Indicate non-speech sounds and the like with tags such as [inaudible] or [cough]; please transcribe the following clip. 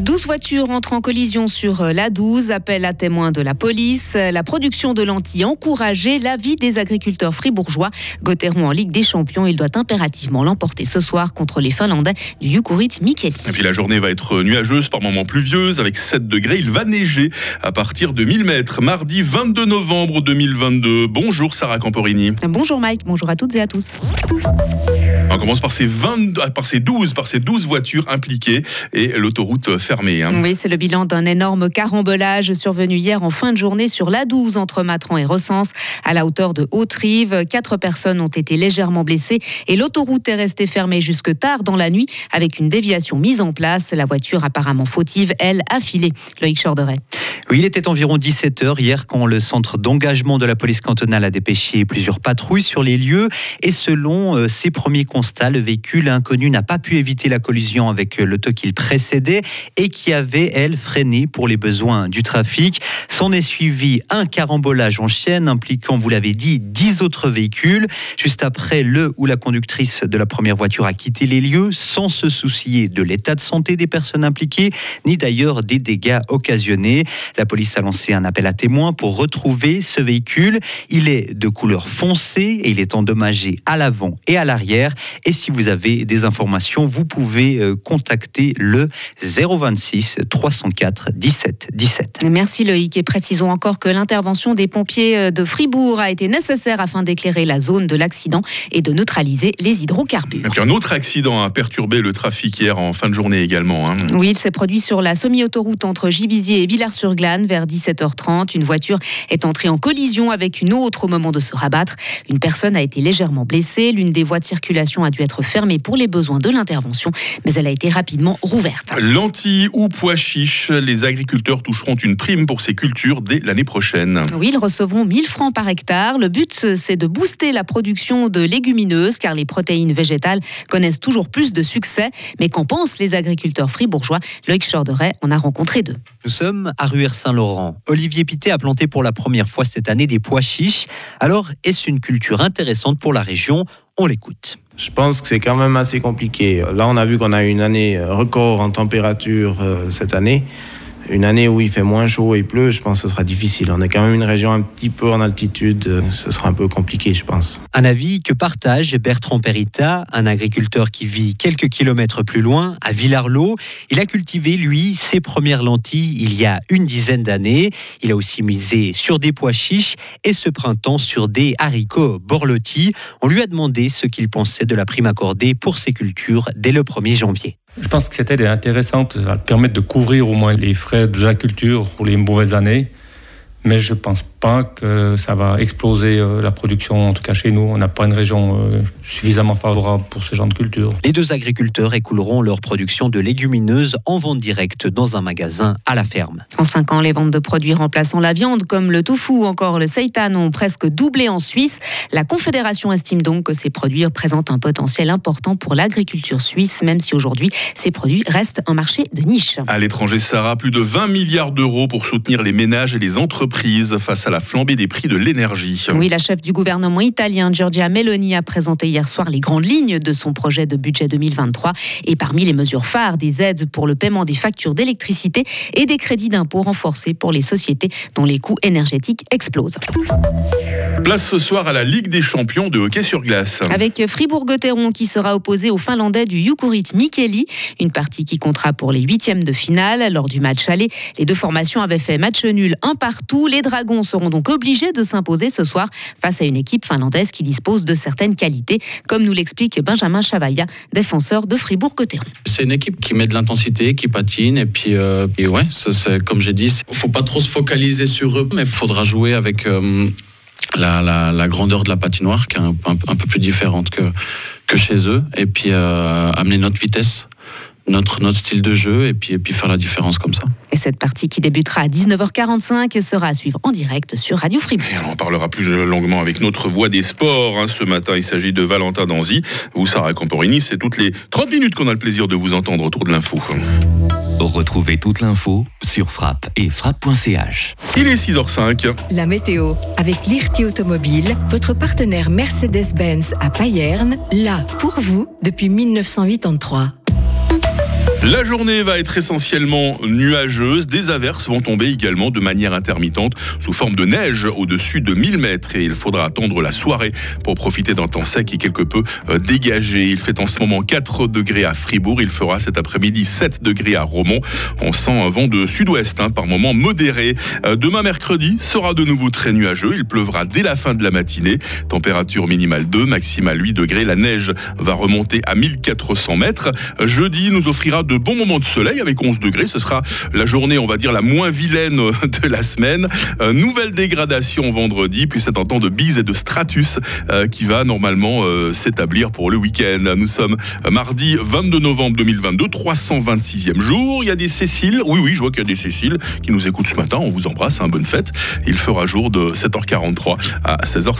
12 voitures entrent en collision sur la 12. Appel à témoins de la police. La production de lentilles encourageait la vie des agriculteurs fribourgeois. Gauthieron en Ligue des Champions, il doit impérativement l'emporter ce soir contre les Finlandais du Yukurit Mikeli. Et puis la journée va être nuageuse, par moments pluvieuse, avec 7 degrés. Il va neiger à partir de 1000 mètres. Mardi 22 novembre 2022. Bonjour Sarah Camporini. Bonjour Mike, bonjour à toutes et à tous. On commence par ces, 20, ah, 12, par ces 12 voitures impliquées et l'autoroute fermée. Hein. Oui, c'est le bilan d'un énorme carambolage survenu hier en fin de journée sur l'A12 entre Matran et Recense, à la hauteur de Haute-Rive. Quatre personnes ont été légèrement blessées et l'autoroute est restée fermée jusque tard dans la nuit avec une déviation mise en place. La voiture apparemment fautive, elle, a filé. Loïc Chorderet. Oui, il était environ 17h hier quand le centre d'engagement de la police cantonale a dépêché plusieurs patrouilles sur les lieux et selon euh, ses premiers constats, le véhicule inconnu n'a pas pu éviter la collision avec euh, l'auto qu'il précédait et qui avait, elle, freiné pour les besoins du trafic. S'en est suivi un carambolage en chaîne impliquant, vous l'avez dit, 10 autres véhicules. Juste après, le ou la conductrice de la première voiture a quitté les lieux sans se soucier de l'état de santé des personnes impliquées, ni d'ailleurs des dégâts occasionnés. La police a lancé un appel à témoins pour retrouver ce véhicule. Il est de couleur foncée et il est endommagé à l'avant et à l'arrière. Et si vous avez des informations, vous pouvez euh, contacter le 026 304 17 17. Merci Loïc et précisons encore que l'intervention des pompiers euh, de Fribourg a été nécessaire afin d'éclairer la zone de l'accident et de neutraliser les hydrocarbures. Et puis un autre accident a perturbé le trafic hier en fin de journée également. Hein. Oui, il s'est produit sur la semi-autoroute entre Givisier et Vers 17h30. Une voiture est entrée en collision avec une autre au moment de se rabattre. Une personne a été légèrement blessée. L'une des voies de circulation a dû être fermée pour les besoins de l'intervention, mais elle a été rapidement rouverte. Lentilles ou pois chiches, les agriculteurs toucheront une prime pour ces cultures dès l'année prochaine. Oui, ils recevront 1000 francs par hectare. Le but, c'est de booster la production de légumineuses, car les protéines végétales connaissent toujours plus de succès. Mais qu'en pensent les agriculteurs fribourgeois? Loïc Chorderet en a rencontré deux. Nous sommes à Ruer Saint-Laurent. Olivier Pité a planté pour la première fois cette année des pois chiches. Alors, est-ce une culture intéressante pour la région? On l'écoute. Je pense que c'est quand même assez compliqué. Là, on a vu qu'on a eu une année record en température euh, cette année une année où il fait moins chaud et pleut, je pense que ce sera difficile. On est quand même une région un petit peu en altitude, euh, ce sera un peu compliqué, je pense. Un avis que partage Bertrand Perita, un agriculteur qui vit quelques kilomètres plus loin, à Villarlot. Il a cultivé, lui, ses premières lentilles il y a une dizaine d'années. Il a aussi misé sur des pois chiches et ce printemps sur des haricots borlotti. On lui a demandé ce qu'il pensait de la prime accordée pour ces cultures dès le 1er janvier. Je pense que cette aide est intéressante. Ça va permettre de couvrir au moins les frais de la culture pour les mauvaises années. Mais je pense pas que ça va exploser euh, la production, en tout cas chez nous. On n'a pas une région euh, suffisamment favorable pour ce genre de culture. Les deux agriculteurs écouleront leur production de légumineuses en vente directe dans un magasin à la ferme. En cinq ans, les ventes de produits remplaçant la viande comme le tofu ou encore le seitan ont presque doublé en Suisse. La Confédération estime donc que ces produits représentent un potentiel important pour l'agriculture suisse, même si aujourd'hui ces produits restent un marché de niche. À l'étranger, Sarah, plus de 20 milliards d'euros pour soutenir les ménages et les entreprises face à la flambée des prix de l'énergie. Oui, la chef du gouvernement italien, Giorgia Meloni, a présenté hier soir les grandes lignes de son projet de budget 2023 et parmi les mesures phares, des aides pour le paiement des factures d'électricité et des crédits d'impôt renforcés pour les sociétés dont les coûts énergétiques explosent. Place ce soir à la Ligue des champions de hockey sur glace. Avec Fribourg-Gotteron qui sera opposé au Finlandais du Jukurit Mikeli, une partie qui comptera pour les huitièmes de finale. Lors du match aller, les deux formations avaient fait match nul un partout. Les Dragons seront donc obligés de s'imposer ce soir face à une équipe finlandaise qui dispose de certaines qualités, comme nous l'explique Benjamin Chavaya, défenseur de Fribourg-Gotteron. C'est une équipe qui met de l'intensité, qui patine, et puis euh, et ouais, c'est comme j'ai dit, il faut pas trop se focaliser sur eux, mais il faudra jouer avec euh, la, grandeur de la patinoire qui est un, peu plus différente que, que chez eux et puis euh, amener notre vitesse notre, notre style de jeu et puis, et puis faire la différence comme ça. Et cette partie qui débutera à 19h45 sera à suivre en direct sur Radio Fribourg. on en parlera plus longuement avec notre voix des sports. Hein. Ce matin, il s'agit de Valentin Danzy. Vous, Sarah Camporini, c'est toutes les 30 minutes qu'on a le plaisir de vous entendre autour de l'info. Retrouvez toute l'info sur frappe et frappe.ch. Il est 6h05. La météo avec l'IRT Automobile, votre partenaire Mercedes-Benz à Payerne, là pour vous depuis 1983. La journée va être essentiellement nuageuse. Des averses vont tomber également de manière intermittente sous forme de neige au-dessus de 1000 mètres. Et il faudra attendre la soirée pour profiter d'un temps sec et quelque peu euh, dégagé. Il fait en ce moment 4 degrés à Fribourg. Il fera cet après-midi 7 degrés à Romont. On sent un vent de sud-ouest hein, par moments modéré. Euh, demain mercredi sera de nouveau très nuageux. Il pleuvra dès la fin de la matinée. Température minimale 2, maximale 8 degrés. La neige va remonter à 1400 mètres. Jeudi nous offrira de bons moments de soleil avec 11 degrés. Ce sera la journée, on va dire, la moins vilaine [laughs] de la semaine. Euh, nouvelle dégradation vendredi, puis c'est un temps de bise et de stratus euh, qui va normalement euh, s'établir pour le week-end. Nous sommes mardi 22 novembre 2022, 326e jour. Il y a des Céciles. Oui, oui, je vois qu'il y a des Céciles qui nous écoutent ce matin. On vous embrasse, un bonne fête. Il fera jour de 7h43 à 16h50.